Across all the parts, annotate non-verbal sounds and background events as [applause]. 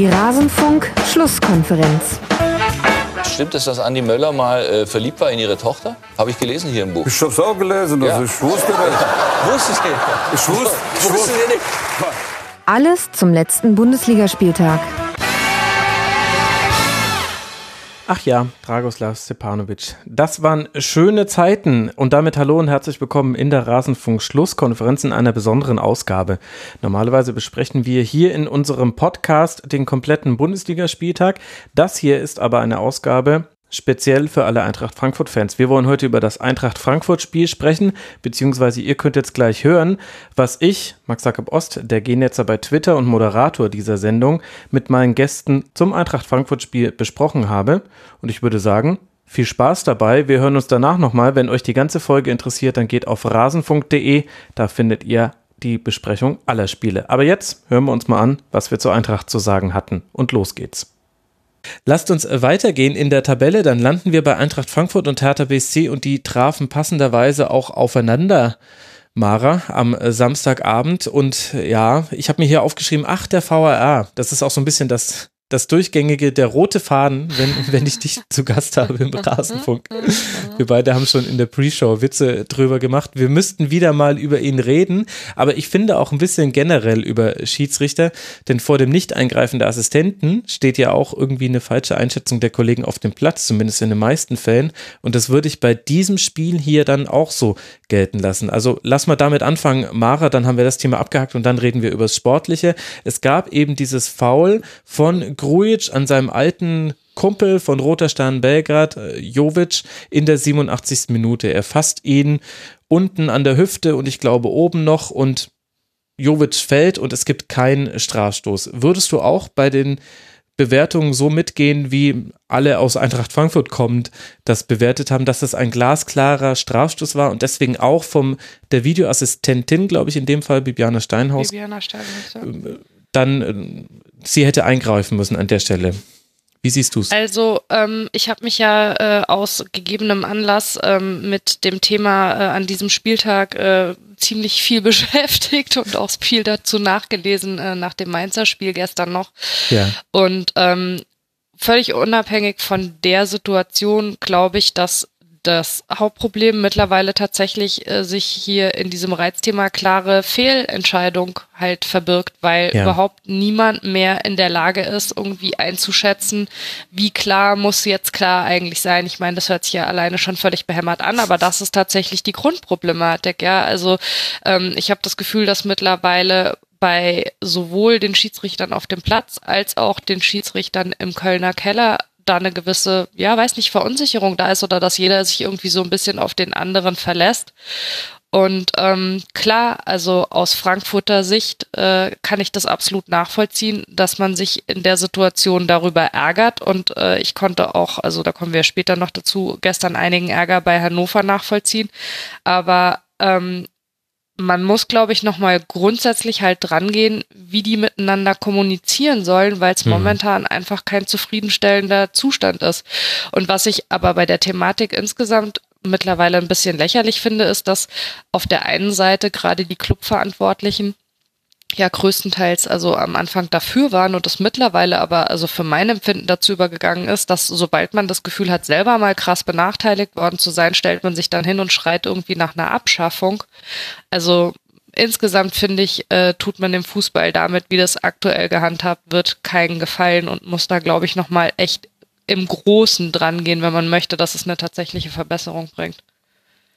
Die Rasenfunk-Schlusskonferenz. Stimmt es, dass Andi Möller mal äh, verliebt war in ihre Tochter? Habe ich gelesen hier im Buch. Ich hab's auch gelesen, also Ja. ich wusste das. [laughs] Wusste ich nicht. Ich wusste, ich Wusste wusste. ich nicht. Alles zum letzten Bundesligaspieltag. Ach ja, Dragoslav Stepanovic. Das waren schöne Zeiten. Und damit hallo und herzlich willkommen in der Rasenfunk-Schlusskonferenz in einer besonderen Ausgabe. Normalerweise besprechen wir hier in unserem Podcast den kompletten Bundesligaspieltag. Das hier ist aber eine Ausgabe speziell für alle Eintracht Frankfurt-Fans. Wir wollen heute über das Eintracht Frankfurt-Spiel sprechen, beziehungsweise ihr könnt jetzt gleich hören, was ich, Max Jakob Ost, der Genetzer bei Twitter und Moderator dieser Sendung, mit meinen Gästen zum Eintracht Frankfurt-Spiel besprochen habe. Und ich würde sagen, viel Spaß dabei. Wir hören uns danach nochmal. Wenn euch die ganze Folge interessiert, dann geht auf rasenfunk.de. Da findet ihr die Besprechung aller Spiele. Aber jetzt hören wir uns mal an, was wir zur Eintracht zu sagen hatten. Und los geht's. Lasst uns weitergehen in der Tabelle, dann landen wir bei Eintracht Frankfurt und Hertha BSC und die trafen passenderweise auch aufeinander. Mara am äh, Samstagabend und ja, ich habe mir hier aufgeschrieben, ach, der VAR. Das ist auch so ein bisschen das, das Durchgängige, der rote Faden, wenn, [laughs] wenn ich dich zu Gast habe im Rasenfunk. Wir beide haben schon in der Pre-Show Witze drüber gemacht. Wir müssten wieder mal über ihn reden, aber ich finde auch ein bisschen generell über Schiedsrichter, denn vor dem Nicht-Eingreifen der Assistenten steht ja auch irgendwie eine falsche Einschätzung der Kollegen auf dem Platz, zumindest in den meisten Fällen. Und das würde ich bei diesem Spiel hier dann auch so gelten lassen. Also lass mal damit anfangen, Mara, dann haben wir das Thema abgehakt und dann reden wir über das Sportliche. Es gab eben dieses Foul von Grujic an seinem alten Kumpel von Roter Stern Belgrad, äh, Jovic, in der 87. Minute. Er fasst ihn unten an der Hüfte und ich glaube oben noch und Jovic fällt und es gibt keinen Strafstoß. Würdest du auch bei den Bewertungen so mitgehen, wie alle aus Eintracht Frankfurt kommend das bewertet haben, dass es ein glasklarer Strafstoß war und deswegen auch vom der Videoassistentin, glaube ich, in dem Fall Bibiana Steinhaus, Bibiana Steinhaus, ja. dann äh, sie hätte eingreifen müssen an der Stelle. Wie siehst du es? Also ähm, ich habe mich ja äh, aus gegebenem Anlass ähm, mit dem Thema äh, an diesem Spieltag äh, ziemlich viel [laughs] beschäftigt und auch viel dazu nachgelesen äh, nach dem Mainzer Spiel gestern noch. Ja. Und ähm, völlig unabhängig von der Situation glaube ich, dass das Hauptproblem mittlerweile tatsächlich äh, sich hier in diesem Reizthema klare Fehlentscheidung halt verbirgt, weil Ja. überhaupt niemand mehr in der Lage ist, irgendwie einzuschätzen, wie klar muss jetzt klar eigentlich sein. Ich meine, das hört sich ja alleine schon völlig behämmert an, aber das ist tatsächlich die Grundproblematik, ja. Also ähm, ich habe das Gefühl, dass mittlerweile bei sowohl den Schiedsrichtern auf dem Platz als auch den Schiedsrichtern im Kölner Keller da eine gewisse, ja, weiß nicht, Verunsicherung da ist oder dass jeder sich irgendwie so ein bisschen auf den anderen verlässt. Und ähm, klar, also aus Frankfurter Sicht äh, kann ich das absolut nachvollziehen, dass man sich in der Situation darüber ärgert. Und äh, ich konnte auch, also da kommen wir später noch dazu, gestern einigen Ärger bei Hannover nachvollziehen. Aber ähm, man muss, glaube ich, nochmal grundsätzlich halt drangehen, wie die miteinander kommunizieren sollen, weil es Mhm. momentan einfach kein zufriedenstellender Zustand ist. Und was ich aber bei der Thematik insgesamt mittlerweile ein bisschen lächerlich finde, ist, dass auf der einen Seite gerade die Clubverantwortlichen ja größtenteils also am Anfang dafür waren und es mittlerweile aber also für mein Empfinden dazu übergegangen ist, dass sobald man das Gefühl hat, selber mal krass benachteiligt worden zu sein, stellt man sich dann hin und schreit irgendwie nach einer Abschaffung. Also insgesamt finde ich, äh, tut man dem Fußball damit, wie das aktuell gehandhabt wird, keinen Gefallen und muss da, glaube ich, nochmal echt im Großen dran gehen, wenn man möchte, dass es eine tatsächliche Verbesserung bringt.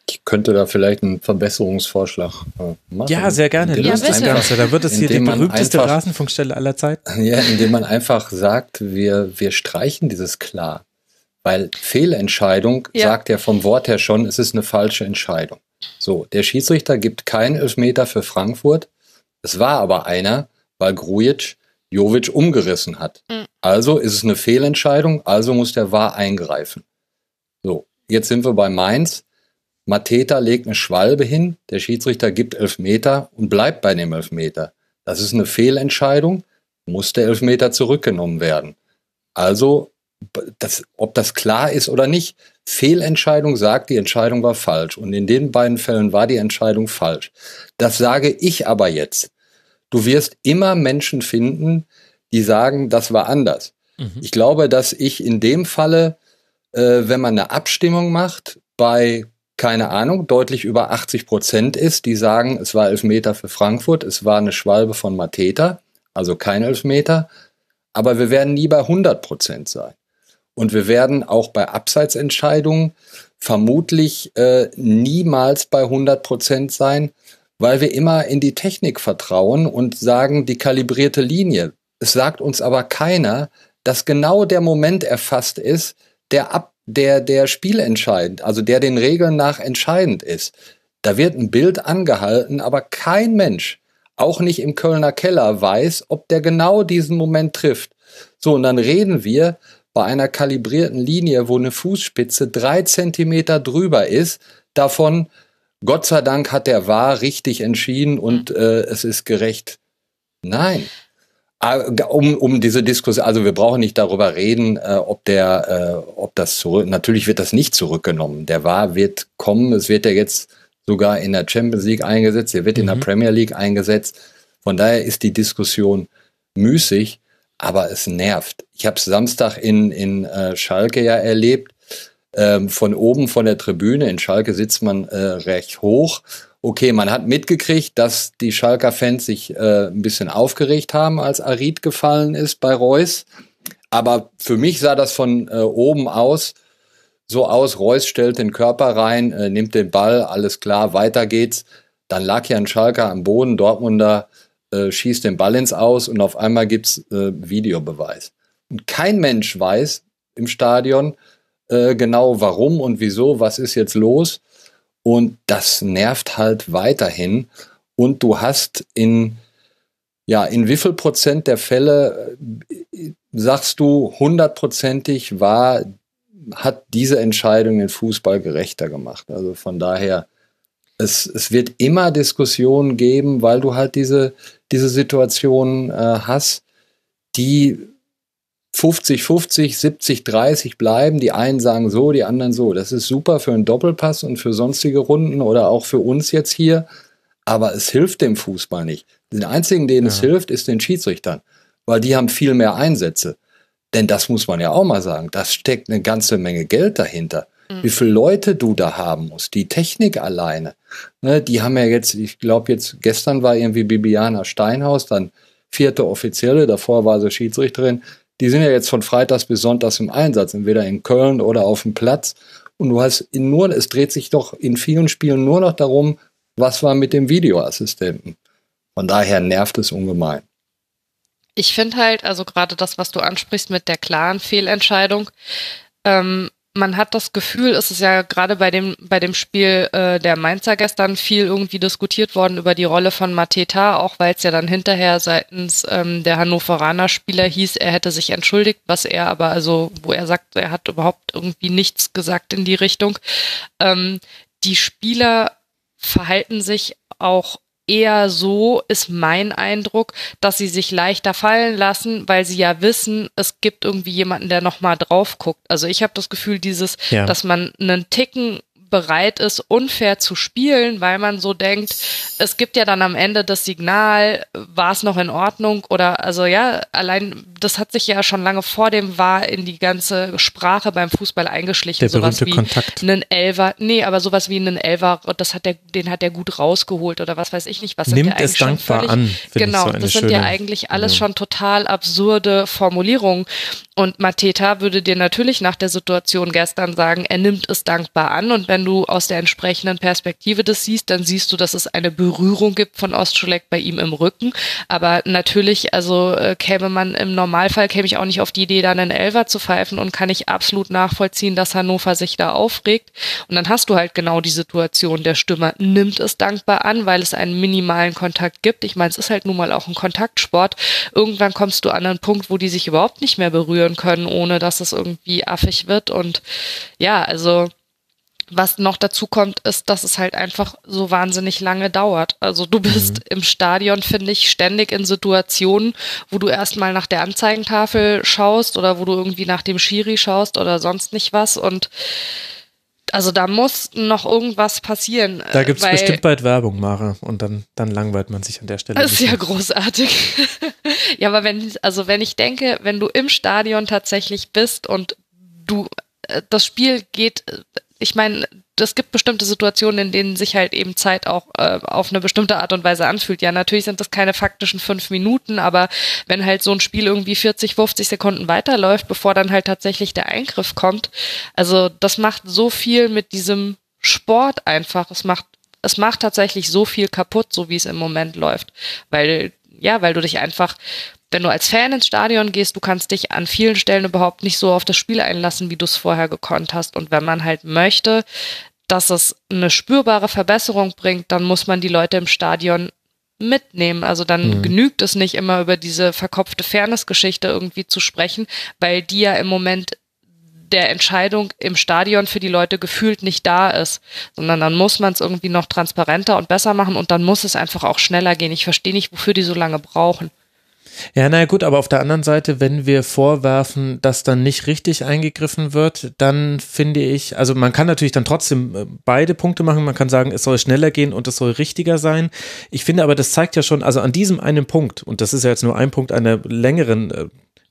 Ich könnte da vielleicht einen Verbesserungsvorschlag äh, machen. Ja, sehr gerne. Ja, bitte. einfach-. Da wird es hier die berühmteste einfach- Rasenfunkstelle aller Zeiten. [laughs] Ja, indem man einfach sagt, wir, wir streichen dieses klar. Weil Fehlentscheidung Ja. sagt ja vom Wort her schon, es ist eine falsche Entscheidung. So, der Schiedsrichter gibt keinen Elfmeter für Frankfurt. Es war aber einer, weil Grujic Jovic umgerissen hat. Mhm. Also ist es eine Fehlentscheidung, also muss der VAR eingreifen. So, jetzt sind wir bei Mainz. Mateta legt eine Schwalbe hin, der Schiedsrichter gibt Elfmeter und bleibt bei dem Elfmeter. Das ist eine Fehlentscheidung, muss der Elfmeter zurückgenommen werden. Also, das, ob das klar ist oder nicht, Fehlentscheidung sagt, die Entscheidung war falsch. Und in den beiden Fällen war die Entscheidung falsch. Das sage ich aber jetzt. Du wirst immer Menschen finden, die sagen, das war anders. Mhm. Ich glaube, dass ich in dem Falle, äh, wenn man eine Abstimmung macht, bei, keine Ahnung, deutlich über 80 Prozent ist, die sagen, es war Elfmeter für Frankfurt, es war eine Schwalbe von Mateta, also kein Elfmeter, aber wir werden nie bei 100 Prozent sein. Und wir werden auch bei Abseitsentscheidungen vermutlich äh, niemals bei 100 Prozent sein, weil wir immer in die Technik vertrauen und sagen, die kalibrierte Linie. Es sagt uns aber keiner, dass genau der Moment erfasst ist, der ab, der, der spielentscheidend, also der den Regeln nach entscheidend ist. Da wird ein Bild angehalten, aber kein Mensch, auch nicht im Kölner Keller, weiß, ob der genau diesen Moment trifft. So, und dann reden wir bei einer kalibrierten Linie, wo eine Fußspitze drei Zentimeter drüber ist, davon, Gott sei Dank hat der Wahr richtig entschieden und äh, es ist gerecht. Nein. Ah, Um, um diese Diskussion, also wir brauchen nicht darüber reden, äh, ob der, äh, ob das zurück, natürlich wird das nicht zurückgenommen. Der Wahr wird kommen, es wird ja jetzt sogar in der Champions League eingesetzt, er wird in der Premier League eingesetzt. Von daher ist die Diskussion müßig, aber es nervt. Ich habe es Samstag in, in äh, Schalke ja erlebt. Ähm, von oben von der Tribüne, in Schalke sitzt man äh, recht hoch. Okay, man hat mitgekriegt, dass die Schalker Fans sich äh, ein bisschen aufgeregt haben, als Arid gefallen ist bei Reus. Aber für mich sah das von äh, oben aus so aus, Reus stellt den Körper rein, äh, nimmt den Ball, alles klar, weiter geht's. Dann lag ja ein Schalker am Boden, Dortmunder äh, schießt den Ball ins Aus und auf einmal gibt's äh, Videobeweis. Und kein Mensch weiß im Stadion äh, genau warum und wieso, was ist jetzt los. Und das nervt halt weiterhin. Und du hast in, ja, in wie viel Prozent der Fälle äh, sagst du, hundertprozentig war, hat diese Entscheidung den Fußball gerechter gemacht. Also von daher, es, es wird immer Diskussionen geben, weil du halt diese, diese Situation äh, hast, die 50, 50, 70, 30 bleiben. Die einen sagen so, die anderen so. Das ist super für einen Doppelpass und für sonstige Runden oder auch für uns jetzt hier. Aber es hilft dem Fußball nicht. Den einzigen, denen es hilft, ist den Schiedsrichtern, weil die haben viel mehr Einsätze. Denn das muss man ja auch mal sagen. Das steckt eine ganze Menge Geld dahinter. Wie viele Leute du da haben musst, die Technik alleine. Ne, die haben ja jetzt, ich glaube jetzt, gestern war irgendwie Bibiana Steinhaus, dann vierte Offizielle, davor war sie Schiedsrichterin. Die sind ja jetzt von Freitags bis Sonntags im Einsatz, entweder in Köln oder auf dem Platz. Und du hast nur, es dreht sich doch in vielen Spielen nur noch darum, was war mit dem Videoassistenten. Von daher nervt es ungemein. Ich finde halt, also gerade das, was du ansprichst mit der klaren Fehlentscheidung, ähm, man hat das Gefühl, es ist ja gerade bei dem, bei dem Spiel äh, der Mainzer gestern viel irgendwie diskutiert worden über die Rolle von Mateta, auch weil es ja dann hinterher seitens ähm, der Hannoveraner Spieler hieß, er hätte sich entschuldigt, was er aber, also wo er sagt, er hat überhaupt irgendwie nichts gesagt in die Richtung. Ähm, die Spieler verhalten sich auch eher so, ist mein Eindruck, dass sie sich leichter fallen lassen, weil sie ja wissen, es gibt irgendwie jemanden, der nochmal drauf guckt. Also ich habe das Gefühl, dieses, Ja. dass man einen Ticken bereit ist, unfair zu spielen, weil man so denkt, es gibt ja dann am Ende das Signal, war es noch in Ordnung oder also ja, allein das hat sich ja schon lange vor dem war in die ganze Sprache beim Fußball eingeschlichen. Der sowas berühmte wie Kontakt. einen Elfer, nee, aber sowas wie einen Elfer, das hat der, den hat der gut rausgeholt oder was weiß ich nicht, was Nimmt ja es dankbar völlig, an, Genau, so das sind ja schöne- eigentlich alles ja. schon total absurde Formulierungen. Und Mateta würde dir natürlich nach der Situation gestern sagen, er nimmt es dankbar an. Und wenn du aus der entsprechenden Perspektive das siehst, dann siehst du, dass es eine Berührung gibt von Ostschulek bei ihm im Rücken. Aber natürlich, also äh, käme man im Normalfall, käme ich auch nicht auf die Idee, da einen Elfer zu pfeifen und kann ich absolut nachvollziehen, dass Hannover sich da aufregt. Und dann hast du halt genau die Situation, der Stürmer nimmt es dankbar an, weil es einen minimalen Kontakt gibt. Ich meine, es ist halt nun mal auch ein Kontaktsport. Irgendwann kommst du an einen Punkt, wo die sich überhaupt nicht mehr berühren können, ohne dass es irgendwie affig wird. Und ja, also was noch dazu kommt, ist, dass es halt einfach so wahnsinnig lange dauert. Also du bist im Stadion, finde ich, ständig in Situationen, wo du erstmal nach der Anzeigentafel schaust oder wo du irgendwie nach dem Schiri schaust oder sonst nicht was und also da muss noch irgendwas passieren. Da gibt es weil- bestimmt bald Werbung, Mara. Und dann, dann langweilt man sich an der Stelle. Das ist ja großartig. [laughs] ja, aber wenn, also wenn ich denke, wenn du im Stadion tatsächlich bist und du, äh, das Spiel geht, äh, ich meine, es gibt bestimmte Situationen, in denen sich halt eben Zeit auch äh, auf eine bestimmte Art und Weise anfühlt. Ja, natürlich sind das keine faktischen fünf Minuten, aber wenn halt so ein Spiel irgendwie 40, 50 Sekunden weiterläuft, bevor dann halt tatsächlich der Eingriff kommt, also das macht so viel mit diesem Sport einfach. Es macht es macht tatsächlich so viel kaputt, so wie es im Moment läuft. Weil, ja, weil du dich einfach, wenn du als Fan ins Stadion gehst, du kannst dich an vielen Stellen überhaupt nicht so auf das Spiel einlassen, wie du es vorher gekonnt hast. Und wenn man halt möchte, dass es eine spürbare Verbesserung bringt, dann muss man die Leute im Stadion mitnehmen. Also dann genügt es nicht immer über diese verkopfte Fairness-Geschichte irgendwie zu sprechen, weil die ja im Moment der Entscheidung im Stadion für die Leute gefühlt nicht da ist, sondern dann muss man es irgendwie noch transparenter und besser machen und dann muss es einfach auch schneller gehen. Ich verstehe nicht, wofür die so lange brauchen. Ja, naja, gut, aber auf der anderen Seite, wenn wir vorwerfen, dass dann nicht richtig eingegriffen wird, dann finde ich, also man kann natürlich dann trotzdem äh, beide Punkte machen. Man kann sagen, es soll schneller gehen und es soll richtiger sein. Ich finde aber, das zeigt ja schon, also an diesem einen Punkt, und das ist ja jetzt nur ein Punkt einer längeren äh,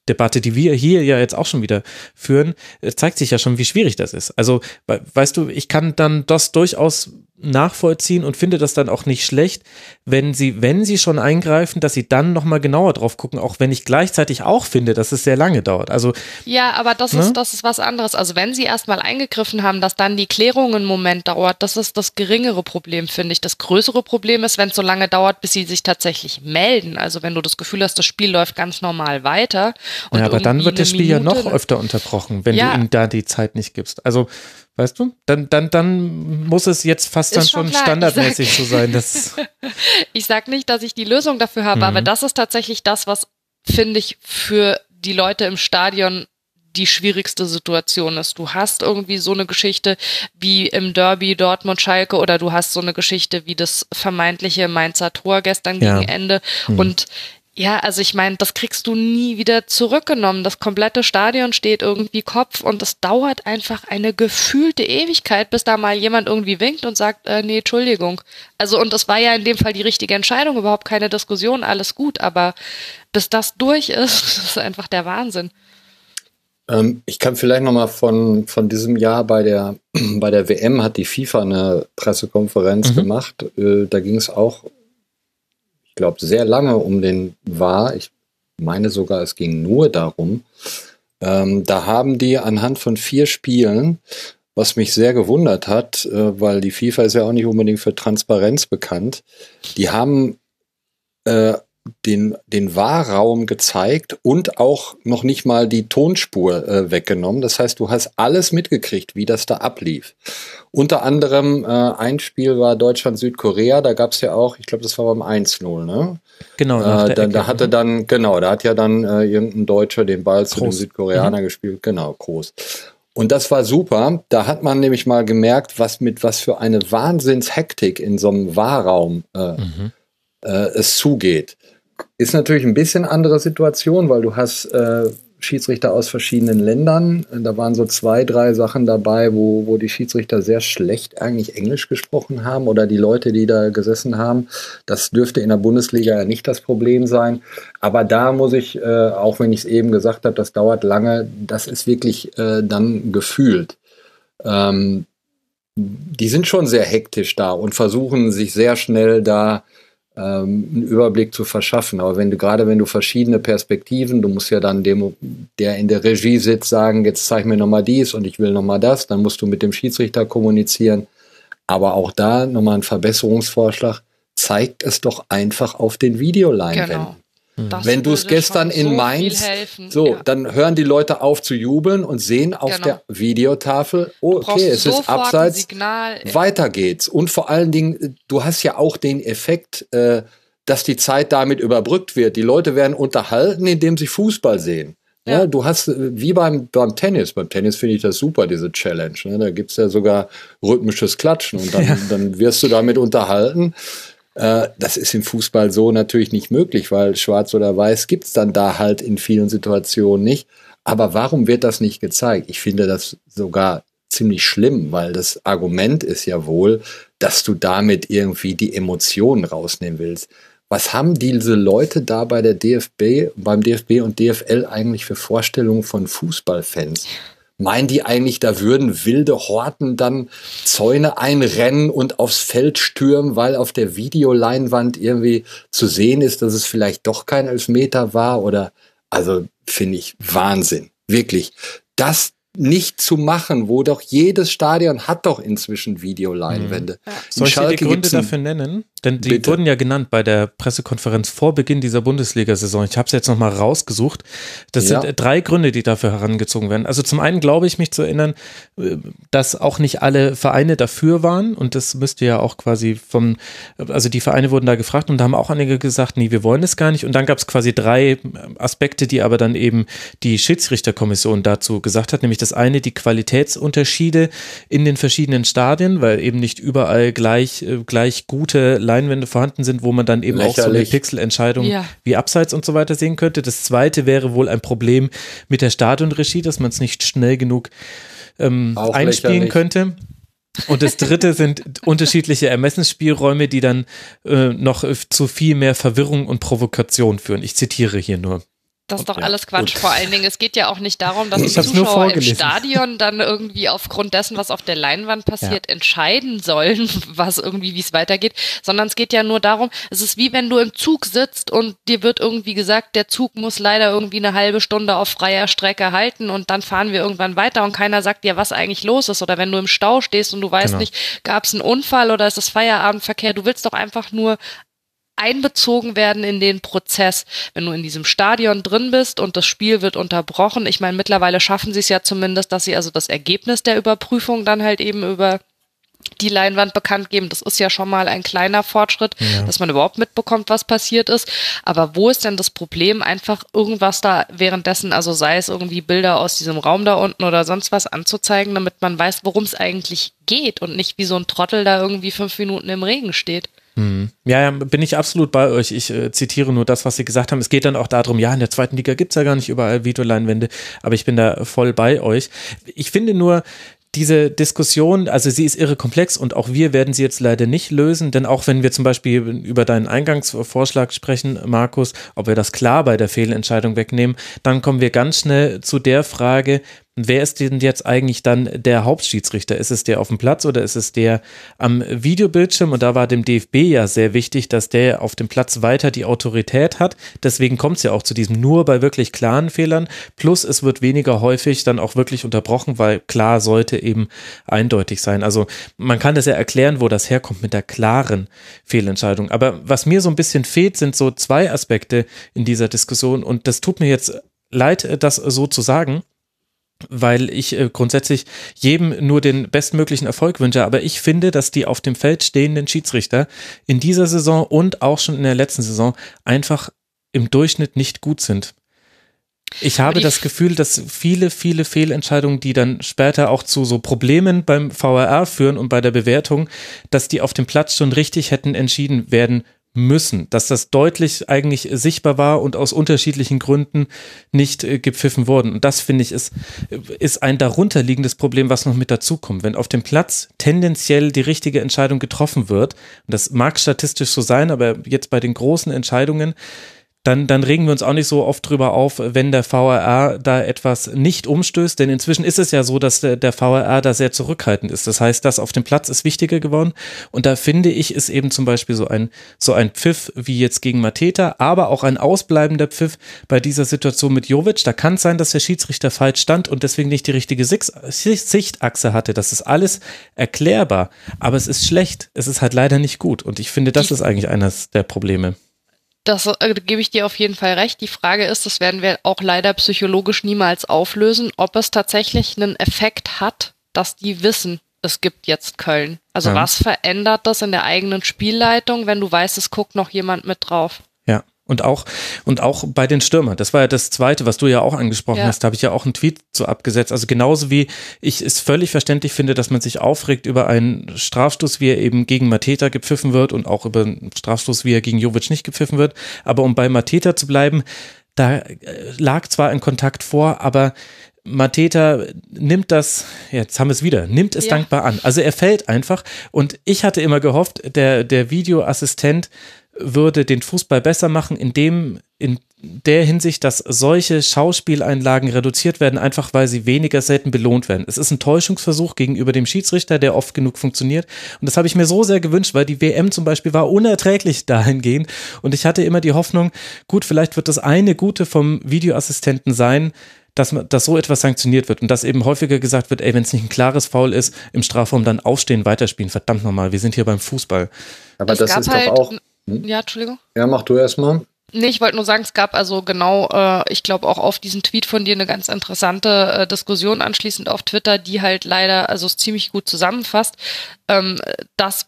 Debatte, die wir hier ja jetzt auch schon wieder führen, äh, zeigt sich ja schon, wie schwierig das ist. Also, we- weißt du, ich kann dann das durchaus nachvollziehen und finde das dann auch nicht schlecht, wenn sie, wenn sie schon eingreifen, dass sie dann nochmal genauer drauf gucken, auch wenn ich gleichzeitig auch finde, dass es sehr lange dauert. Also, Ja, aber das Ne? ist, das ist was anderes. Also wenn sie erstmal eingegriffen haben, dass dann die Klärung einen Moment dauert, das ist das geringere Problem, finde ich. Das größere Problem ist, wenn es so lange dauert, bis sie sich tatsächlich melden. Also wenn du das Gefühl hast, das Spiel läuft ganz normal weiter. Und ja, aber dann wird das Spiel ja Minute- noch öfter unterbrochen, wenn Ja. du ihnen da die Zeit nicht gibst. Also, weißt du, dann, dann, dann muss es jetzt fast dann Ist schon schon ich standardmäßig sag- so sein, dass, [laughs] Ich sag nicht, dass ich die Lösung dafür habe, Mhm. aber das ist tatsächlich das, was, finde ich, für die Leute im Stadion die schwierigste Situation ist. Du hast irgendwie so eine Geschichte wie im Derby Dortmund-Schalke oder du hast so eine Geschichte wie das vermeintliche Mainzer Tor gestern Ja. gegen Ende. Mhm. Und ja, also ich meine, das kriegst du nie wieder zurückgenommen. Das komplette Stadion steht irgendwie Kopf und es dauert einfach eine gefühlte Ewigkeit, bis da mal jemand irgendwie winkt und sagt, äh, nee, Entschuldigung. Also und es war ja in dem Fall die richtige Entscheidung, überhaupt keine Diskussion, alles gut, aber bis das durch ist, [laughs] das ist einfach der Wahnsinn. Ähm, ich kann vielleicht noch mal von, von diesem Jahr bei der, [clears throat] bei der WM hat die FIFA eine Pressekonferenz Mhm. gemacht. Äh, da ging es auch, ich glaube, sehr lange um den War. Ich meine sogar, es ging nur darum. Ähm, da haben die anhand von vier Spielen, was mich sehr gewundert hat, äh, weil die FIFA ist ja auch nicht unbedingt für Transparenz bekannt, die haben äh, den, den Wahrraum gezeigt und auch noch nicht mal die Tonspur äh, weggenommen. Das heißt, du hast alles mitgekriegt, wie das da ablief. Unter anderem äh, ein Spiel war Deutschland-Südkorea, da gab es ja auch, ich glaube, das war beim 1-0, ne? genau, Äh, da, da hatte dann, genau, da hat ja dann äh, irgendein Deutscher den Ball zu dem Groß. Südkoreaner Mhm. gespielt, genau, groß. Und das war super. Da hat man nämlich mal gemerkt, was mit was für eine Wahnsinnshektik in so einem Wahrraum äh, Mhm. äh, es zugeht. Ist natürlich ein bisschen andere Situation, weil du hast äh, Schiedsrichter aus verschiedenen Ländern. Da waren so zwei, drei Sachen dabei, wo, wo die Schiedsrichter sehr schlecht eigentlich Englisch gesprochen haben oder die Leute, die da gesessen haben. Das dürfte in der Bundesliga ja nicht das Problem sein. Aber da muss ich, äh, auch wenn ich es eben gesagt habe, das dauert lange, das ist wirklich äh, dann gefühlt. Ähm, die sind schon sehr hektisch da und versuchen sich sehr schnell da ähm, einen Überblick zu verschaffen. Aber wenn du gerade wenn du verschiedene Perspektiven, du musst ja dann dem, der in der Regie sitzt, sagen, jetzt zeig mir nochmal dies und ich will nochmal das, dann musst du mit dem Schiedsrichter kommunizieren. Aber auch da nochmal ein Verbesserungsvorschlag, zeigt es doch einfach auf den Videoleinwänden. Genau. Das Wenn du es gestern in so Mainz, so, ja. dann hören die Leute auf zu jubeln und sehen auf Genau. der Videotafel, oh, okay, es ist abseits, Signal. weiter geht's. Und vor allen Dingen, du hast ja auch den Effekt, äh, dass die Zeit damit überbrückt wird. Die Leute werden unterhalten, indem sie Fußball sehen. Ja, Ja. du hast, äh, wie beim, beim Tennis, beim Tennis finde ich das super, diese Challenge. Ne? Da gibt's ja sogar rhythmisches Klatschen und dann, [laughs] dann wirst du damit unterhalten. Äh, das ist im Fußball so natürlich nicht möglich, weil schwarz oder weiß gibt's dann da halt in vielen Situationen nicht. Aber warum wird das nicht gezeigt? Ich finde das sogar ziemlich schlimm, weil das Argument ist ja wohl, dass du damit irgendwie die Emotionen rausnehmen willst. Was haben diese Leute da bei der DFB, beim DFB und DFL eigentlich für Vorstellungen von Fußballfans? Meinen die eigentlich, da würden wilde Horten dann Zäune einrennen und aufs Feld stürmen, weil auf der Videoleinwand irgendwie zu sehen ist, dass es vielleicht doch kein Elfmeter war? Oder also finde ich Wahnsinn. Wirklich. Das nicht zu machen, wo doch jedes Stadion hat doch inzwischen Videoleinwände. Mhm. Soll ich dir die Gründe dafür nennen? Denn die Bitte. wurden ja genannt bei der Pressekonferenz vor Beginn dieser Bundesliga-Saison. Ich habe es jetzt nochmal rausgesucht. Das ja. sind drei Gründe, die dafür herangezogen werden. Also zum einen glaube ich mich zu erinnern, äh, dass auch nicht alle Vereine dafür waren und das müsste ja auch quasi vom, also die Vereine wurden da gefragt und da haben auch einige gesagt, nee, wir wollen es gar nicht. Und dann gab es quasi drei Aspekte, die aber dann eben die Schiedsrichterkommission dazu gesagt hat, nämlich das eine die Qualitätsunterschiede in den verschiedenen Stadien, weil eben nicht überall gleich, äh, gleich gute Leinwände vorhanden sind, wo man dann eben Lächerlich. auch so eine Pixelentscheidung ja. wie Abseits und so weiter sehen könnte. Das zweite wäre wohl ein Problem mit der Stadionregie, dass man es nicht schnell genug ähm, einspielen lächerlich. könnte. Und das dritte sind unterschiedliche Ermessensspielräume, die dann äh, noch zu viel mehr Verwirrung und Provokation führen. Ich zitiere hier nur. Das ist doch ja, alles Quatsch. Gut. Vor allen Dingen, es geht ja auch nicht darum, dass [laughs] die Zuschauer im Stadion dann irgendwie aufgrund dessen, was auf der Leinwand passiert, ja. entscheiden sollen, [laughs] was irgendwie, wie es weitergeht, sondern es geht ja nur darum, es ist wie wenn du im Zug sitzt und dir wird irgendwie gesagt, der Zug muss leider irgendwie eine halbe Stunde auf freier Strecke halten und dann fahren wir irgendwann weiter und keiner sagt dir, was eigentlich los ist. Oder wenn du im Stau stehst und du weißt genau. nicht, gab es einen Unfall oder ist es Feierabendverkehr, du willst doch einfach nur einbezogen werden in den Prozess. Wenn du in diesem Stadion drin bist und das Spiel wird unterbrochen, ich meine, mittlerweile schaffen sie es ja zumindest, dass sie also das Ergebnis der Überprüfung dann halt eben über die Leinwand bekannt geben. Das ist ja schon mal ein kleiner Fortschritt, ja. dass man überhaupt mitbekommt, was passiert ist. Aber wo ist denn das Problem, einfach irgendwas da währenddessen, also sei es irgendwie Bilder aus diesem Raum da unten oder sonst was anzuzeigen, damit man weiß, worum es eigentlich geht und nicht wie so ein Trottel da irgendwie fünf Minuten im Regen steht. Mhm. Ja, ja, bin ich absolut bei euch. Ich äh, zitiere nur das, was Sie gesagt haben. Es geht dann auch darum, ja, in der zweiten Liga gibt es ja gar nicht überall Videoleinwände, aber ich bin da voll bei euch. Ich finde nur, diese Diskussion, also sie ist irre komplex und auch wir werden sie jetzt leider nicht lösen, denn auch wenn wir zum Beispiel über deinen Eingangsvorschlag sprechen, Markus, ob wir das klar bei der Fehlentscheidung wegnehmen, dann kommen wir ganz schnell zu der Frage, Wer ist denn jetzt eigentlich dann der Hauptschiedsrichter? Ist es der auf dem Platz oder ist es der am Videobildschirm? Und da war dem DFB ja sehr wichtig, dass der auf dem Platz weiter die Autorität hat. Deswegen kommt es ja auch zu diesem nur bei wirklich klaren Fehlern. Plus es wird weniger häufig dann auch wirklich unterbrochen, weil klar sollte eben eindeutig sein. Also man kann das ja erklären, wo das herkommt mit der klaren Fehlentscheidung. Aber was mir so ein bisschen fehlt, sind so zwei Aspekte in dieser Diskussion. Und das tut mir jetzt leid, das so zu sagen weil ich äh, grundsätzlich jedem nur den bestmöglichen Erfolg wünsche. Aber ich finde, dass die auf dem Feld stehenden Schiedsrichter in dieser Saison und auch schon in der letzten Saison einfach im Durchschnitt nicht gut sind. Ich habe das Gefühl, dass viele, viele Fehlentscheidungen, die dann später auch zu so Problemen beim VRR führen und bei der Bewertung, dass die auf dem Platz schon richtig hätten entschieden werden müssen, dass das deutlich eigentlich sichtbar war und aus unterschiedlichen Gründen nicht äh, gepfiffen wurden. Und das finde ich ist, ist ein darunterliegendes Problem, was noch mit dazukommt. Wenn auf dem Platz tendenziell die richtige Entscheidung getroffen wird, und das mag statistisch so sein, aber jetzt bei den großen Entscheidungen, dann, dann regen wir uns auch nicht so oft drüber auf, wenn der VRR da etwas nicht umstößt, denn inzwischen ist es ja so, dass der, der VRR da sehr zurückhaltend ist. Das heißt, das auf dem Platz ist wichtiger geworden und da finde ich, ist eben zum Beispiel so ein, so ein Pfiff wie jetzt gegen Mateta, aber auch ein ausbleibender Pfiff bei dieser Situation mit Jovic. Da kann es sein, dass der Schiedsrichter falsch stand und deswegen nicht die richtige Sichtachse hatte. Das ist alles erklärbar, aber es ist schlecht. Es ist halt leider nicht gut und ich finde, das ist eigentlich eines der Probleme. Das äh, gebe ich dir auf jeden Fall recht. Die Frage ist, das werden wir auch leider psychologisch niemals auflösen, ob es tatsächlich einen Effekt hat, dass die wissen, es gibt jetzt Köln. Also ja. was verändert das in der eigenen Spielleitung, wenn du weißt, es guckt noch jemand mit drauf? Und auch, und auch bei den Stürmern. Das war ja das Zweite, was du ja auch angesprochen ja. hast. Da habe ich ja auch einen Tweet zu abgesetzt. Also genauso wie ich es völlig verständlich finde, dass man sich aufregt über einen Strafstoß, wie er eben gegen Mateta gepfiffen wird und auch über einen Strafstoß, wie er gegen Jovic nicht gepfiffen wird. Aber um bei Mateta zu bleiben, da äh, lag zwar ein Kontakt vor, aber Mateta nimmt das, jetzt haben wir es wieder, nimmt es Ja. dankbar an. Also er fällt einfach und ich hatte immer gehofft, der, der Videoassistent würde den Fußball besser machen, indem in der Hinsicht, dass solche Schauspieleinlagen reduziert werden, einfach weil sie weniger selten belohnt werden. Es ist ein Täuschungsversuch gegenüber dem Schiedsrichter, der oft genug funktioniert. Und das habe ich mir so sehr gewünscht, weil die WM zum Beispiel war unerträglich [laughs] dahingehend. Und ich hatte immer die Hoffnung, gut, vielleicht wird das eine Gute vom Videoassistenten sein, dass, man, dass so etwas sanktioniert wird und dass eben häufiger gesagt wird, ey, wenn es nicht ein klares Foul ist, im Strafraum dann aufstehen, weiterspielen. Verdammt nochmal, wir sind hier beim Fußball. Aber Es das ist halt, doch auch. Hm? Ja, Entschuldigung. Ja, mach du erstmal. Nee, ich wollte nur sagen, es gab also genau, äh, ich glaube auch auf diesen Tweet von dir eine ganz interessante äh, Diskussion anschließend auf Twitter, die halt leider also es ziemlich gut zusammenfasst, ähm, dass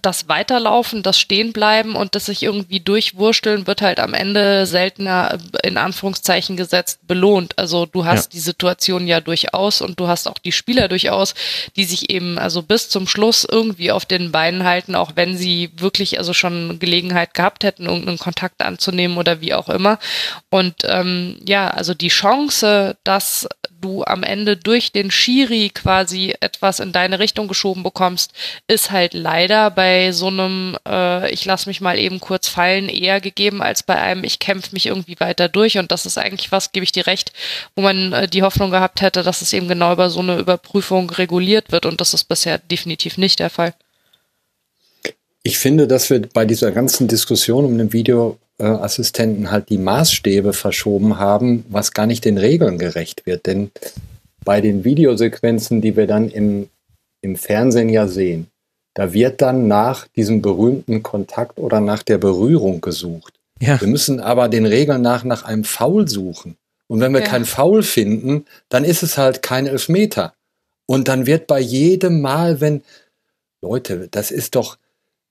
das Weiterlaufen, das Stehenbleiben und das sich irgendwie durchwursteln wird halt am Ende seltener äh, in Anführungszeichen gesetzt belohnt. Also du hast Ja. die Situation ja durchaus und du hast auch die Spieler durchaus, die sich eben also bis zum Schluss irgendwie auf den Beinen halten, auch wenn sie wirklich also schon Gelegenheit gehabt hätten, irgendeinen Kontakt anzunehmen oder wie auch immer. Und ähm, ja, also die Chance, dass du am Ende durch den Schiri quasi etwas in deine Richtung geschoben bekommst, ist halt leider bei so einem, äh, ich lass mich mal eben kurz fallen, eher gegeben als bei einem, ich kämpfe mich irgendwie weiter durch. Und das ist eigentlich was, gebe ich dir recht, wo man äh, die Hoffnung gehabt hätte, dass es eben genau über so eine Überprüfung reguliert wird. Und das ist bisher definitiv nicht der Fall. Ich finde, dass wir bei dieser ganzen Diskussion um den Videoassistenten halt die Maßstäbe verschoben haben, was gar nicht den Regeln gerecht wird. Denn bei den Videosequenzen, die wir dann im, im Fernsehen ja sehen, da wird dann nach diesem berühmten Kontakt oder nach der Berührung gesucht. Ja. Wir müssen aber den Regeln nach nach einem Foul suchen. Und wenn wir Ja. kein Foul finden, dann ist es halt kein Elfmeter. Und dann wird bei jedem Mal, wenn, Leute, das ist doch,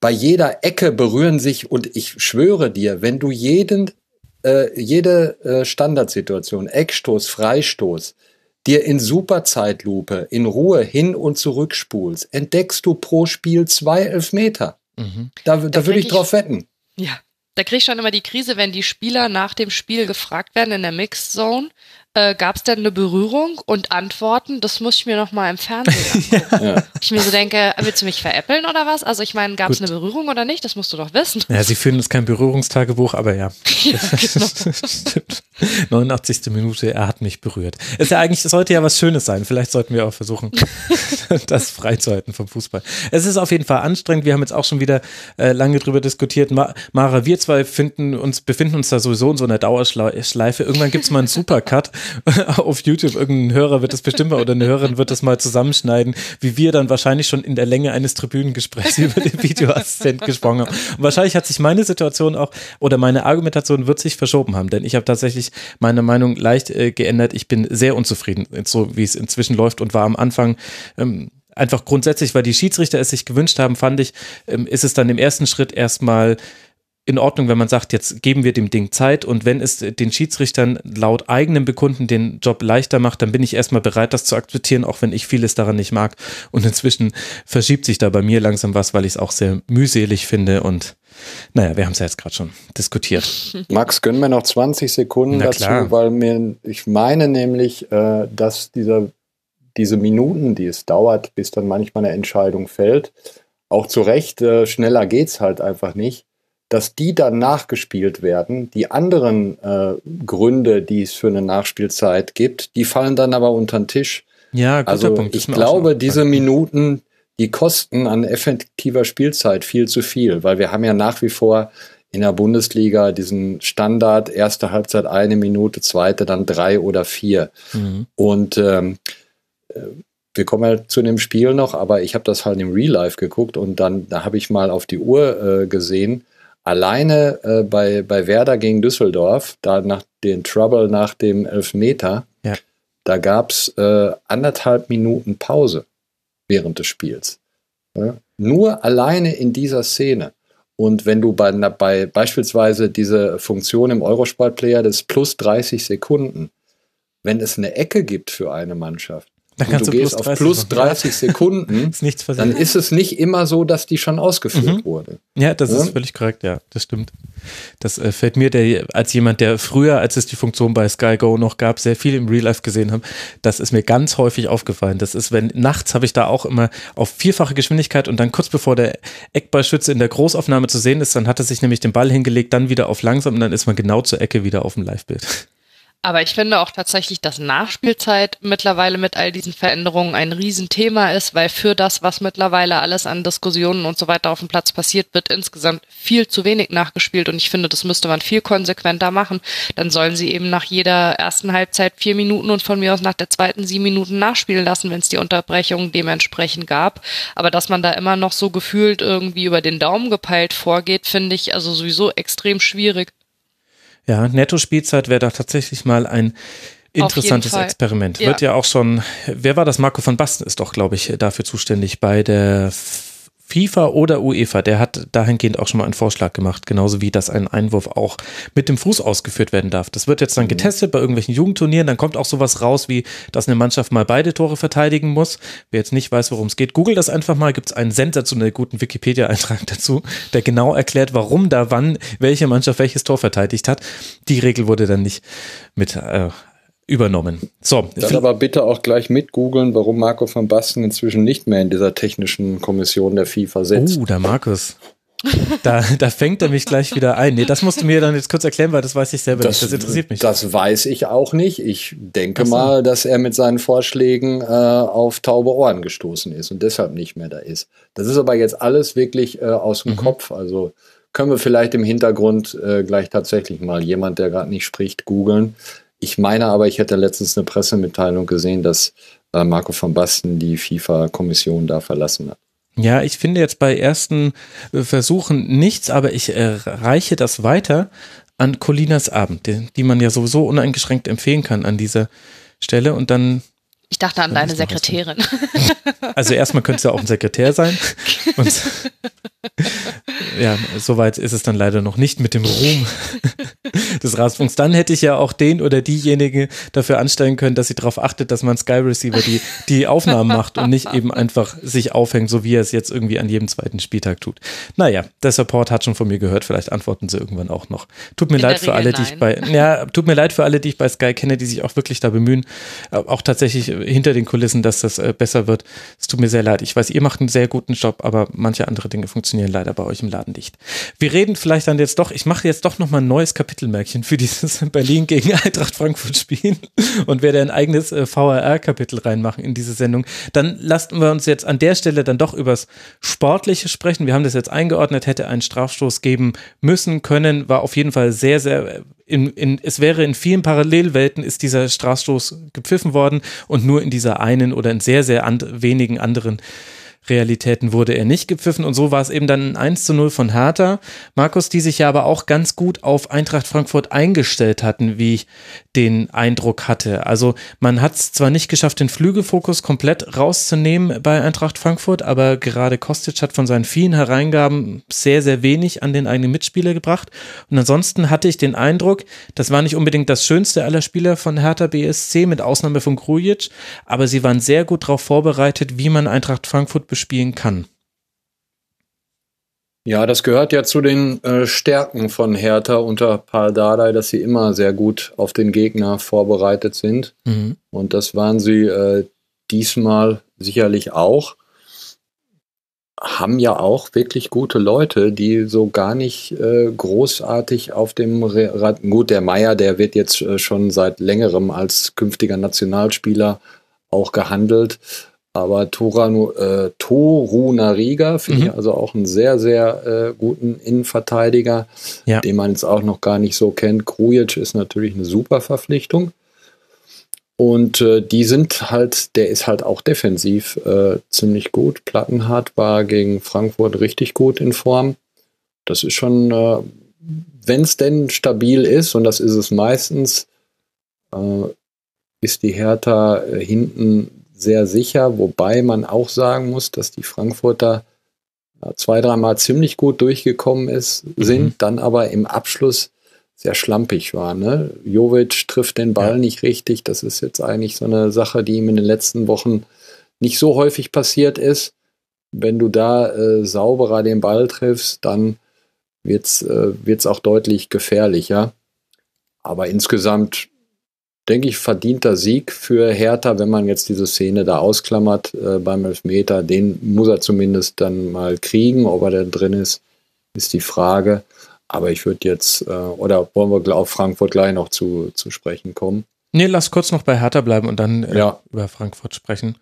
bei jeder Ecke berühren sich, und ich schwöre dir, wenn du jeden, äh, jede äh, Standardsituation, Eckstoß, Freistoß, dir in Superzeitlupe in Ruhe hin und zurück spulst, entdeckst du pro Spiel zwei Elfmeter. Mhm. Da, da, Da würde ich drauf wetten. Ja. Da krieg ich schon immer die Krise, wenn die Spieler nach dem Spiel gefragt werden in der Mixed Zone, äh, gab es denn eine Berührung und Antworten, das muss ich mir noch mal im Fernsehen angucken. [laughs] Ja. Ich mir so denke, willst du mich veräppeln oder was? Also ich meine, gab es eine Berührung oder nicht? Das musst du doch wissen. Ja, sie führen jetzt kein Berührungstagebuch, aber ja. [laughs] Ja, genau. [laughs] Stimmt. 89. Minute, er hat mich berührt. Ist ja eigentlich, es sollte ja was Schönes sein. Vielleicht sollten wir auch versuchen, das freizuhalten vom Fußball. Es ist auf jeden Fall anstrengend. Wir haben jetzt auch schon wieder äh, lange drüber diskutiert. Ma Mara, wir zwei finden uns, befinden uns da sowieso in so einer Dauerschleife. Irgendwann gibt es mal einen Supercut [laughs] auf YouTube. Irgendein Hörer wird das bestimmt mal oder eine Hörerin wird das mal zusammenschneiden, wie wir dann wahrscheinlich schon in der Länge eines Tribünengesprächs [laughs] über den Videoassistent gesprochen haben. Und wahrscheinlich hat sich meine Situation auch oder meine Argumentation wird sich verschoben haben, denn ich habe tatsächlich meine Meinung leicht äh, geändert. Ich bin sehr unzufrieden, so wie es inzwischen läuft und war am Anfang ähm, einfach grundsätzlich, weil die Schiedsrichter es sich gewünscht haben, fand ich, ähm, ist es dann im ersten Schritt erstmal in Ordnung, wenn man sagt, jetzt geben wir dem Ding Zeit und wenn es den Schiedsrichtern laut eigenem Bekunden den Job leichter macht, dann bin ich erstmal bereit, das zu akzeptieren, auch wenn ich vieles daran nicht mag. Und inzwischen verschiebt sich da bei mir langsam was, weil ich es auch sehr mühselig finde und naja, wir haben es ja jetzt gerade schon diskutiert. [laughs] Max, gönnen wir noch 20 Sekunden Na dazu, klar. weil mir, ich meine nämlich, äh, dass dieser, diese Minuten, die es dauert, bis dann manchmal eine Entscheidung fällt, auch zu Recht, äh, schneller geht's halt einfach nicht, dass die dann nachgespielt werden. Die anderen äh, Gründe, die es für eine Nachspielzeit gibt, die fallen dann aber unter den Tisch. Ja, guter Also Punkt. ich glaube, diese Minuten, die kosten an effektiver Spielzeit viel zu viel, weil wir haben ja nach wie vor in der Bundesliga diesen Standard, erste Halbzeit eine Minute, zweite dann drei oder vier. Mhm. Und ähm, äh, wir kommen ja zu dem Spiel noch, aber ich habe das halt im Real Life geguckt und dann da habe ich mal auf die Uhr äh, gesehen. Alleine äh, bei, bei Werder gegen Düsseldorf, da nach den Trouble nach dem Elfmeter, Ja. da gab's äh, anderthalb Minuten Pause während des Spiels. Ja? Nur alleine in dieser Szene. Und wenn du bei, bei beispielsweise diese Funktion im Eurosport-Player des plus 30 Sekunden, wenn es eine Ecke gibt für eine Mannschaft Dann und kannst du gehst plus auf 30 plus machen. 30 Sekunden, [laughs] Ist dann ist es nicht immer so, dass die schon ausgeführt Mhm. wurde. Ja, das Ja? ist völlig korrekt, ja, das stimmt. Das äh, fällt mir der, als jemand, der früher, als es die Funktion bei Sky Go noch gab, sehr viel im Real Life gesehen haben. Das ist mir ganz häufig aufgefallen. Das ist, wenn nachts habe ich da auch immer auf vierfache Geschwindigkeit und dann kurz bevor der Eckballschütze in der Großaufnahme zu sehen ist, dann hat er sich nämlich den Ball hingelegt, dann wieder auf langsam und dann ist man genau zur Ecke wieder auf dem Live-Bild. Aber ich finde auch tatsächlich, dass Nachspielzeit mittlerweile mit all diesen Veränderungen ein Riesenthema ist, weil für das, was mittlerweile alles an Diskussionen und so weiter auf dem Platz passiert, wird insgesamt viel zu wenig nachgespielt und ich finde, das müsste man viel konsequenter machen. Dann sollen sie eben nach jeder ersten Halbzeit vier Minuten und von mir aus nach der zweiten sieben Minuten nachspielen lassen, wenn es die Unterbrechung dementsprechend gab. Aber dass man da immer noch so gefühlt irgendwie über den Daumen gepeilt vorgeht, finde ich also sowieso extrem schwierig. Ja, Netto-Spielzeit wäre da tatsächlich mal ein interessantes Experiment. Ja. Wird ja auch schon, wer war das? Marco van Basten ist doch, glaube ich, dafür zuständig bei der FIFA oder UEFA, der hat dahingehend auch schon mal einen Vorschlag gemacht, genauso wie dass ein Einwurf auch mit dem Fuß ausgeführt werden darf. Das wird jetzt dann mhm. getestet bei irgendwelchen Jugendturnieren, dann kommt auch sowas raus, wie dass eine Mannschaft mal beide Tore verteidigen muss. Wer jetzt nicht weiß, worum es geht, google das einfach mal, gibt es einen sensationell guten Wikipedia-Eintrag [laughs] dazu, der genau erklärt, warum da wann welche Mannschaft welches Tor verteidigt hat. Die Regel wurde dann nicht mit äh, übernommen. So. Dann aber bitte auch gleich mit googeln, warum Marco van Basten inzwischen nicht mehr in dieser technischen Kommission der FIFA sitzt. Oh, der Markus. Da, da fängt er mich gleich wieder ein. Nee, das musst du mir dann jetzt kurz erklären, weil das weiß ich selber das, nicht. Das interessiert mich. Das weiß ich auch nicht. Ich denke so. mal, dass er mit seinen Vorschlägen äh, auf taube Ohren gestoßen ist und deshalb nicht mehr da ist. Das ist aber jetzt alles wirklich äh, aus dem mhm. Kopf. Also können wir vielleicht im Hintergrund äh, gleich tatsächlich mal jemand, der gerade nicht spricht, googeln. Ich meine aber, ich hätte letztens eine Pressemitteilung gesehen, dass äh, Marco van Basten die FIFA-Kommission da verlassen hat. Ja, ich finde jetzt bei ersten äh, Versuchen nichts, aber ich äh, reiche das weiter an Colinas Abend, die, die, man ja sowieso uneingeschränkt empfehlen kann an dieser Stelle und dann. Ich dachte an deine Sekretärin. Also erstmal könnte es ja auch ein Sekretär sein. [laughs] Und [laughs] ja, soweit ist es dann leider noch nicht mit dem Ruhm [laughs] des Rasenfunks. Dann hätte ich ja auch den oder diejenige dafür anstellen können, dass sie darauf achtet, dass man Sky Receiver die, die Aufnahmen macht und nicht eben einfach sich aufhängt, so wie er es jetzt irgendwie an jedem zweiten Spieltag tut. Naja, der Support hat schon von mir gehört, vielleicht antworten sie irgendwann auch noch. Tut mir In leid für alle, nein. die ich bei, ja, tut mir leid für alle, die ich bei Sky kenne, die sich auch wirklich da bemühen, auch tatsächlich hinter den Kulissen, dass das äh, besser wird. Es tut mir sehr leid. Ich weiß, ihr macht einen sehr guten Job, aber manche andere Dinge funktionieren leider bei euch im Laden nicht. Wir reden vielleicht dann jetzt doch, ich mache jetzt doch nochmal ein neues Kapitelmärkchen für dieses [laughs] Berlin gegen Eintracht Frankfurt Spiel und werde ein eigenes äh, VRR-Kapitel reinmachen in diese Sendung. Dann lassen wir uns jetzt an der Stelle dann doch übers Sportliche sprechen. Wir haben das jetzt eingeordnet, hätte einen Strafstoß geben müssen, können, war auf jeden Fall sehr, sehr in, in, es wäre in vielen Parallelwelten ist dieser Strafstoß gepfiffen worden und nur in dieser einen oder in sehr, sehr and, wenigen anderen Realitäten wurde er nicht gepfiffen und so war es eben dann ein 1 zu 0 von Hertha. Markus, die sich ja aber auch ganz gut auf Eintracht Frankfurt eingestellt hatten, wie ich den Eindruck hatte. Also man hat es zwar nicht geschafft, den Flügelfokus komplett rauszunehmen bei Eintracht Frankfurt, aber gerade Kostic hat von seinen vielen Hereingaben sehr, sehr wenig an den eigenen Mitspieler gebracht. Und ansonsten hatte ich den Eindruck, das war nicht unbedingt das schönste aller Spieler von Hertha BSC, mit Ausnahme von Grujic, aber sie waren sehr gut darauf vorbereitet, wie man Eintracht Frankfurt bespielen kann. Ja, das gehört ja zu den äh, Stärken von Hertha unter Paul Dardai, dass sie immer sehr gut auf den Gegner vorbereitet sind. Mhm. Und das waren sie äh, diesmal sicherlich auch. Haben ja auch wirklich gute Leute, die so gar nicht äh, großartig auf dem Rad. Gut, der Meier, der wird jetzt äh, schon seit längerem als künftiger Nationalspieler auch gehandelt. Aber Toranu, äh, Toru Nariga finde mhm. ich also auch einen sehr, sehr äh, guten Innenverteidiger, ja. den man jetzt auch noch gar nicht so kennt. Krujic ist natürlich eine super Verpflichtung. Und äh, die sind halt, der ist halt auch defensiv äh, ziemlich gut. Plattenhardt war gegen Frankfurt richtig gut in Form. Das ist schon, äh, wenn es denn stabil ist, und das ist es meistens, äh, ist die Hertha äh, hinten sehr sicher, wobei man auch sagen muss, dass die Frankfurter zwei, dreimal ziemlich gut durchgekommen ist, sind, mhm. dann aber im Abschluss sehr schlampig war. Ne? Jovic trifft den Ball ja. nicht richtig. Das ist jetzt eigentlich so eine Sache, die ihm in den letzten Wochen nicht so häufig passiert ist. Wenn du da äh, sauberer den Ball triffst, dann wird es äh, wird's auch deutlich gefährlicher. Aber insgesamt denke ich, verdienter Sieg für Hertha, wenn man jetzt diese Szene da ausklammert äh, beim Elfmeter. Den muss er zumindest dann mal kriegen. Ob er da drin ist, ist die Frage. Aber ich würde jetzt, äh, oder wollen wir auf Frankfurt gleich noch zu, zu sprechen kommen? Nee, lass kurz noch bei Hertha bleiben und dann äh, Ja. über Frankfurt sprechen.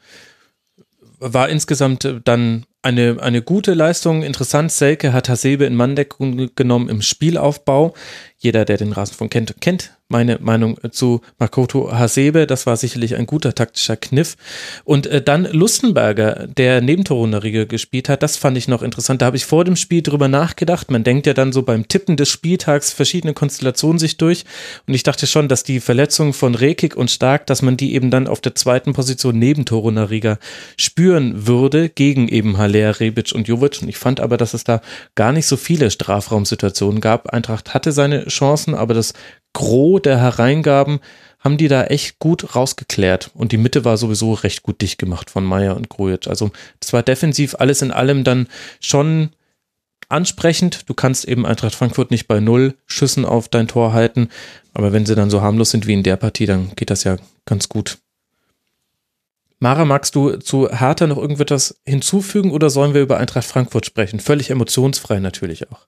War insgesamt äh, dann eine, eine gute Leistung. Interessant, Selke hat Hasebe in Manndeckung genommen im Spielaufbau. Jeder, der den Rasenfunk kennt, kennt meine Meinung zu Makoto Hasebe. Das war sicherlich ein guter taktischer Kniff. Und äh, dann Lustenberger, der Nebentorunterriege gespielt hat, das fand ich noch interessant. Da habe ich vor dem Spiel drüber nachgedacht. Man denkt ja dann so beim Tippen des Spieltags verschiedene Konstellationen sich durch. Und ich dachte schon, dass die Verletzungen von Rekik und Stark, dass man die eben dann auf der zweiten Position neben Torunterrieger spüren würde, gegen eben Haller, Rebic und Jovic. Und ich fand aber, dass es da gar nicht so viele Strafraumsituationen gab. Eintracht hatte seine Chancen, aber das Gros der Hereingaben haben die da echt gut rausgeklärt. Und die Mitte war sowieso recht gut dicht gemacht von Meier und Grujic. Also das war defensiv alles in allem dann schon ansprechend. Du kannst eben Eintracht Frankfurt nicht bei null Schüssen auf dein Tor halten. Aber wenn sie dann so harmlos sind wie in der Partie, dann geht das ja ganz gut. Mara, magst du zu Hertha noch irgendetwas hinzufügen oder sollen wir über Eintracht Frankfurt sprechen? Völlig emotionsfrei natürlich auch.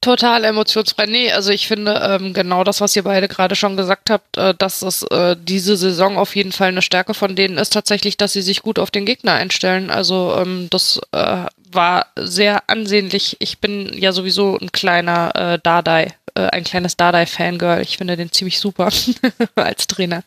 Total emotionsfrei. Nee, also ich finde ähm, genau das, was ihr beide gerade schon gesagt habt, äh, dass es äh, diese Saison auf jeden Fall eine Stärke von denen ist tatsächlich, dass sie sich gut auf den Gegner einstellen. Also ähm, das äh, war sehr ansehnlich. Ich bin ja sowieso ein kleiner äh, Dardai, äh, ein kleines Dardai-Fangirl. Ich finde den ziemlich super [laughs] als Trainer.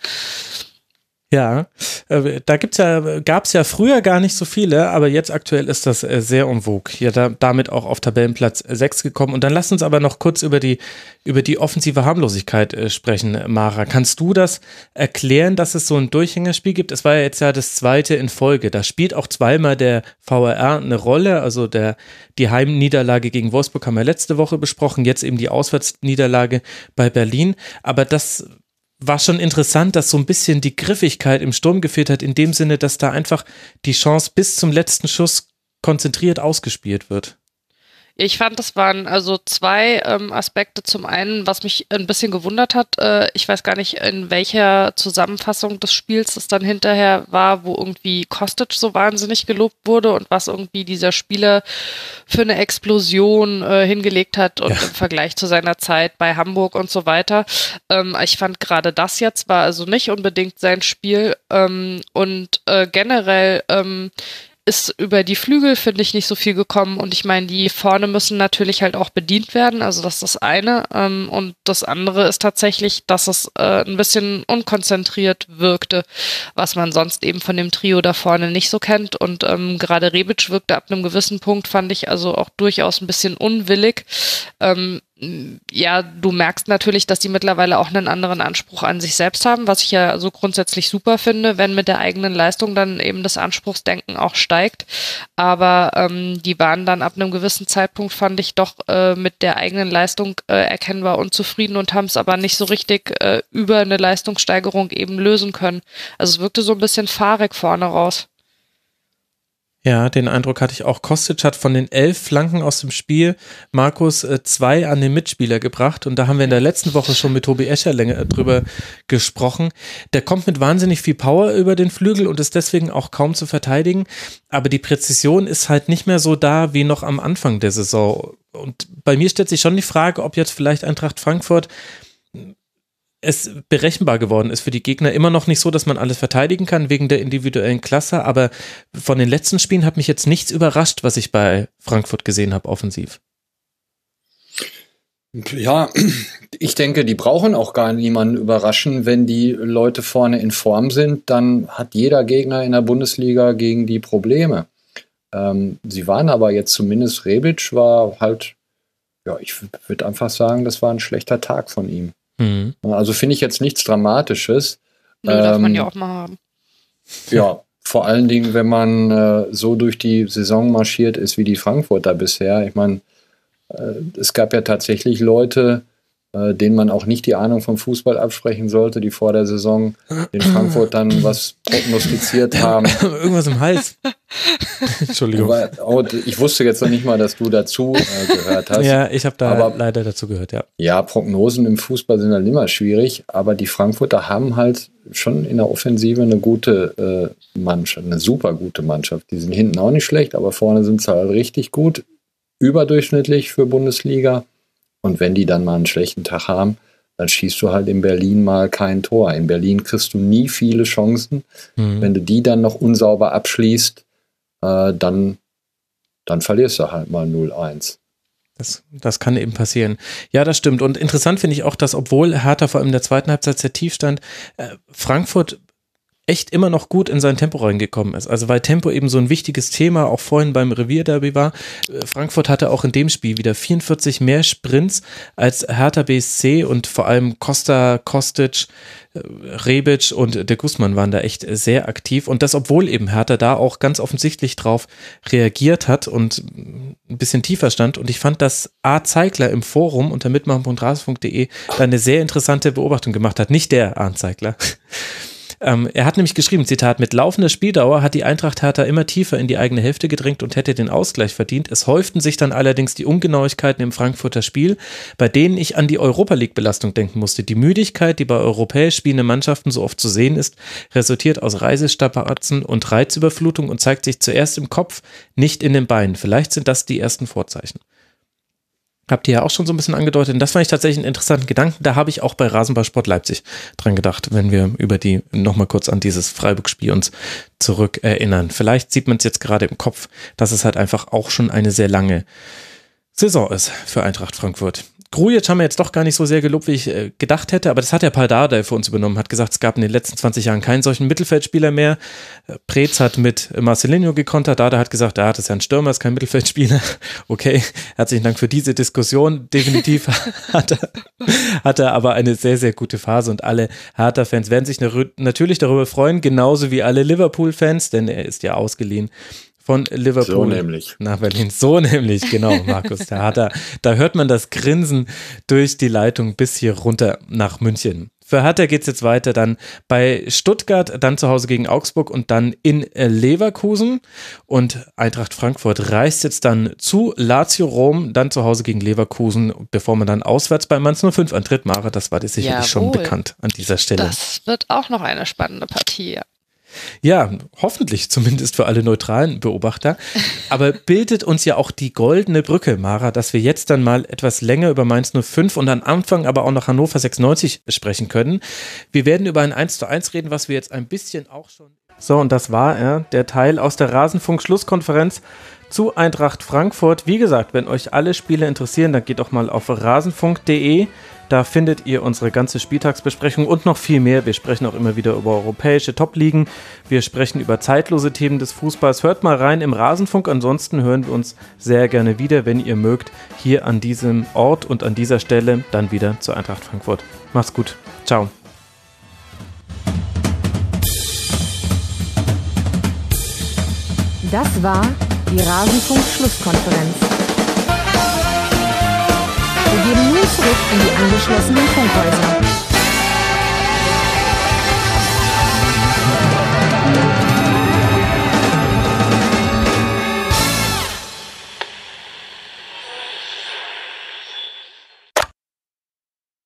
Ja, äh, da gibt's ja, gab's ja früher gar nicht so viele, aber jetzt aktuell ist das äh, sehr vogue. Ja, da, damit auch auf Tabellenplatz 6 gekommen. Und dann lass uns aber noch kurz über die, über die offensive Harmlosigkeit äh, sprechen, Mara. Kannst du das erklären, dass es so ein Durchhängerspiel gibt? Es war ja jetzt ja das zweite in Folge. Da spielt auch zweimal der VRR eine Rolle. Also der, die Heimniederlage gegen Wolfsburg haben wir letzte Woche besprochen, jetzt eben die Auswärtsniederlage bei Berlin. Aber das war schon interessant, dass so ein bisschen die Griffigkeit im Sturm gefehlt hat, in dem Sinne, dass da einfach die Chance bis zum letzten Schuss konzentriert ausgespielt wird. Ich fand, das waren also zwei ähm, Aspekte. Zum einen, was mich ein bisschen gewundert hat, äh, ich weiß gar nicht, in welcher Zusammenfassung des Spiels es dann hinterher war, wo irgendwie Kostic so wahnsinnig gelobt wurde und was irgendwie dieser Spieler für eine Explosion äh, hingelegt hat und Ja. im Vergleich zu seiner Zeit bei Hamburg und so weiter. Ähm, ich fand gerade das jetzt war also nicht unbedingt sein Spiel ähm, und äh, generell ähm, ist über die Flügel, finde ich, nicht so viel gekommen. Und ich meine, die vorne müssen natürlich halt auch bedient werden. Also das ist das eine. Ähm, und das andere ist tatsächlich, dass es äh, ein bisschen unkonzentriert wirkte, was man sonst eben von dem Trio da vorne nicht so kennt. Und ähm, gerade Rebic wirkte ab einem gewissen Punkt, fand ich also auch durchaus ein bisschen unwillig. Ähm, ja, du merkst natürlich, dass die mittlerweile auch einen anderen Anspruch an sich selbst haben, was ich ja so grundsätzlich super finde, wenn mit der eigenen Leistung dann eben das Anspruchsdenken auch steigt. Aber ähm, die waren dann ab einem gewissen Zeitpunkt, fand ich, doch äh, mit der eigenen Leistung äh, erkennbar unzufrieden und haben es aber nicht so richtig äh, über eine Leistungssteigerung eben lösen können. Also es wirkte so ein bisschen fahrig vorne raus. Ja, den Eindruck hatte ich auch. Kostic hat von den elf Flanken aus dem Spiel Markus äh, zwei an den Mitspieler gebracht. Und da haben wir in der letzten Woche schon mit Tobi Escher länger drüber gesprochen. Der kommt mit wahnsinnig viel Power über den Flügel und ist deswegen auch kaum zu verteidigen. Aber die Präzision ist halt nicht mehr so da wie noch am Anfang der Saison. Und bei mir stellt sich schon die Frage, ob jetzt vielleicht Eintracht Frankfurt es berechenbar geworden ist für die Gegner. Immer noch nicht so, dass man alles verteidigen kann wegen der individuellen Klasse, aber von den letzten Spielen hat mich jetzt nichts überrascht, was ich bei Frankfurt gesehen habe, offensiv. Ja, ich denke, die brauchen auch gar niemanden überraschen. Wenn die Leute vorne in Form sind, dann hat jeder Gegner in der Bundesliga gegen die Probleme. Ähm, sie waren aber jetzt zumindest, Rebic war halt, ja, ich würde einfach sagen, das war ein schlechter Tag von ihm. Mhm. Also finde ich jetzt nichts Dramatisches. Nö, darf man Ähm, ja auch mal haben. Ja, vor allen Dingen, wenn man äh, so durch die Saison marschiert ist wie die Frankfurter bisher. Ich meine, äh, es gab ja tatsächlich Leute, äh, denen man auch nicht die Ahnung vom Fußball absprechen sollte, die vor der Saison in Frankfurt dann was prognostiziert [laughs] haben. Irgendwas im Hals. [laughs] Entschuldigung. Aber, oh, ich wusste jetzt noch nicht mal, dass du dazu äh, gehört hast. Ja, ich habe da Aber- leider dazu gehört, ja. Ja, Prognosen im Fußball sind halt immer schwierig, aber die Frankfurter haben halt schon in der Offensive eine gute äh, Mannschaft, eine super gute Mannschaft. Die sind hinten auch nicht schlecht, aber vorne sind sie halt richtig gut, überdurchschnittlich für Bundesliga. Und wenn die dann mal einen schlechten Tag haben, dann schießt du halt in Berlin mal kein Tor. In Berlin kriegst du nie viele Chancen. Mhm. Wenn du die dann noch unsauber abschließt, äh, dann, dann verlierst du halt mal 0-1. Das, das kann eben passieren. Ja, das stimmt. Und interessant finde ich auch, dass obwohl Hertha vor allem in der zweiten Halbzeit sehr tief stand, äh, Frankfurt echt immer noch gut in sein Tempo reingekommen ist. Also weil Tempo eben so ein wichtiges Thema auch vorhin beim Revierderby war. Äh, Frankfurt hatte auch in dem Spiel wieder 44 mehr Sprints als Hertha BSC und vor allem Costa, Kostic, äh, Rebic und der Guzman waren da echt sehr aktiv und das, obwohl eben Hertha da auch ganz offensichtlich drauf reagiert hat und ein bisschen tiefer stand und ich fand, dass A. Zeigler im Forum unter mitmachen.rasen.de da eine sehr interessante Beobachtung gemacht hat, nicht der A. Zeigler. Ähm, er hat nämlich geschrieben, Zitat, mit laufender Spieldauer hat die Eintracht Hertha immer tiefer in die eigene Hälfte gedrängt und hätte den Ausgleich verdient. Es häuften sich dann allerdings die Ungenauigkeiten im Frankfurter Spiel, bei denen ich an die Europa League-Belastung denken musste. Die Müdigkeit, die bei europäisch spielenden Mannschaften so oft zu sehen ist, resultiert aus Reisestrapazen und Reizüberflutung und zeigt sich zuerst im Kopf, nicht in den Beinen. Vielleicht sind das die ersten Vorzeichen. Habt ihr ja auch schon so ein bisschen angedeutet. Und das fand ich tatsächlich einen interessanten Gedanken. Da habe ich auch bei Rasenballsport Leipzig dran gedacht, wenn wir über die nochmal kurz an dieses Freiburg-Spiel uns zurück erinnern. Vielleicht sieht man es jetzt gerade im Kopf, dass es halt einfach auch schon eine sehr lange Saison ist für Eintracht Frankfurt. Grujic haben wir jetzt doch gar nicht so sehr gelobt, wie ich äh, gedacht hätte, aber das hat ja Paul Dardai für uns übernommen, hat gesagt, es gab in den letzten 20 Jahren keinen solchen Mittelfeldspieler mehr. Äh, Preetz hat mit Marcelinho gekontert, Dardai hat gesagt, ja, das ist ja ein Stürmer, ist kein Mittelfeldspieler. [laughs] Okay, herzlichen Dank für diese Diskussion. Definitiv [laughs] hat er, hat er aber eine sehr, sehr gute Phase und alle Hertha-Fans werden sich natürlich darüber freuen, genauso wie alle Liverpool-Fans, denn er ist ja ausgeliehen von Liverpool So nämlich. nach Berlin. So nämlich, genau, Markus. Da hat er, da hört man das Grinsen durch die Leitung bis hier runter nach München. Für Hertha geht's jetzt weiter dann bei Stuttgart, dann zu Hause gegen Augsburg und dann in äh, Leverkusen. Und Eintracht Frankfurt reist jetzt dann zu Lazio Rom, dann zu Hause gegen Leverkusen, bevor man dann auswärts bei Mainz 05 antritt. Mara, das war dir sicherlich schon Jawohl. bekannt an dieser Stelle. Das wird auch noch eine spannende Partie. ja. Ja, hoffentlich zumindest für alle neutralen Beobachter. Aber bildet uns ja auch die goldene Brücke, Mara, dass wir jetzt dann mal etwas länger über Mainz 05 und am Anfang aber auch noch Hannover 96 sprechen können. Wir werden über ein 1 zu 1 reden, was wir jetzt ein bisschen auch schon. So, und das war er, der Teil aus der Rasenfunk-Schlusskonferenz zu Eintracht Frankfurt. Wie gesagt, wenn euch alle Spiele interessieren, dann geht doch mal auf rasenfunk.de. Da findet ihr unsere ganze Spieltagsbesprechung und noch viel mehr. Wir sprechen auch immer wieder über europäische Top-Ligen. Wir sprechen über zeitlose Themen des Fußballs. Hört mal rein im Rasenfunk. Ansonsten hören wir uns sehr gerne wieder, wenn ihr mögt, hier an diesem Ort und an dieser Stelle dann wieder zur Eintracht Frankfurt. Macht's gut. Ciao. Das war die Rasenfunk-Schlusskonferenz. Wir gehen nun zurück in die angeschlossenen Funkhäuser.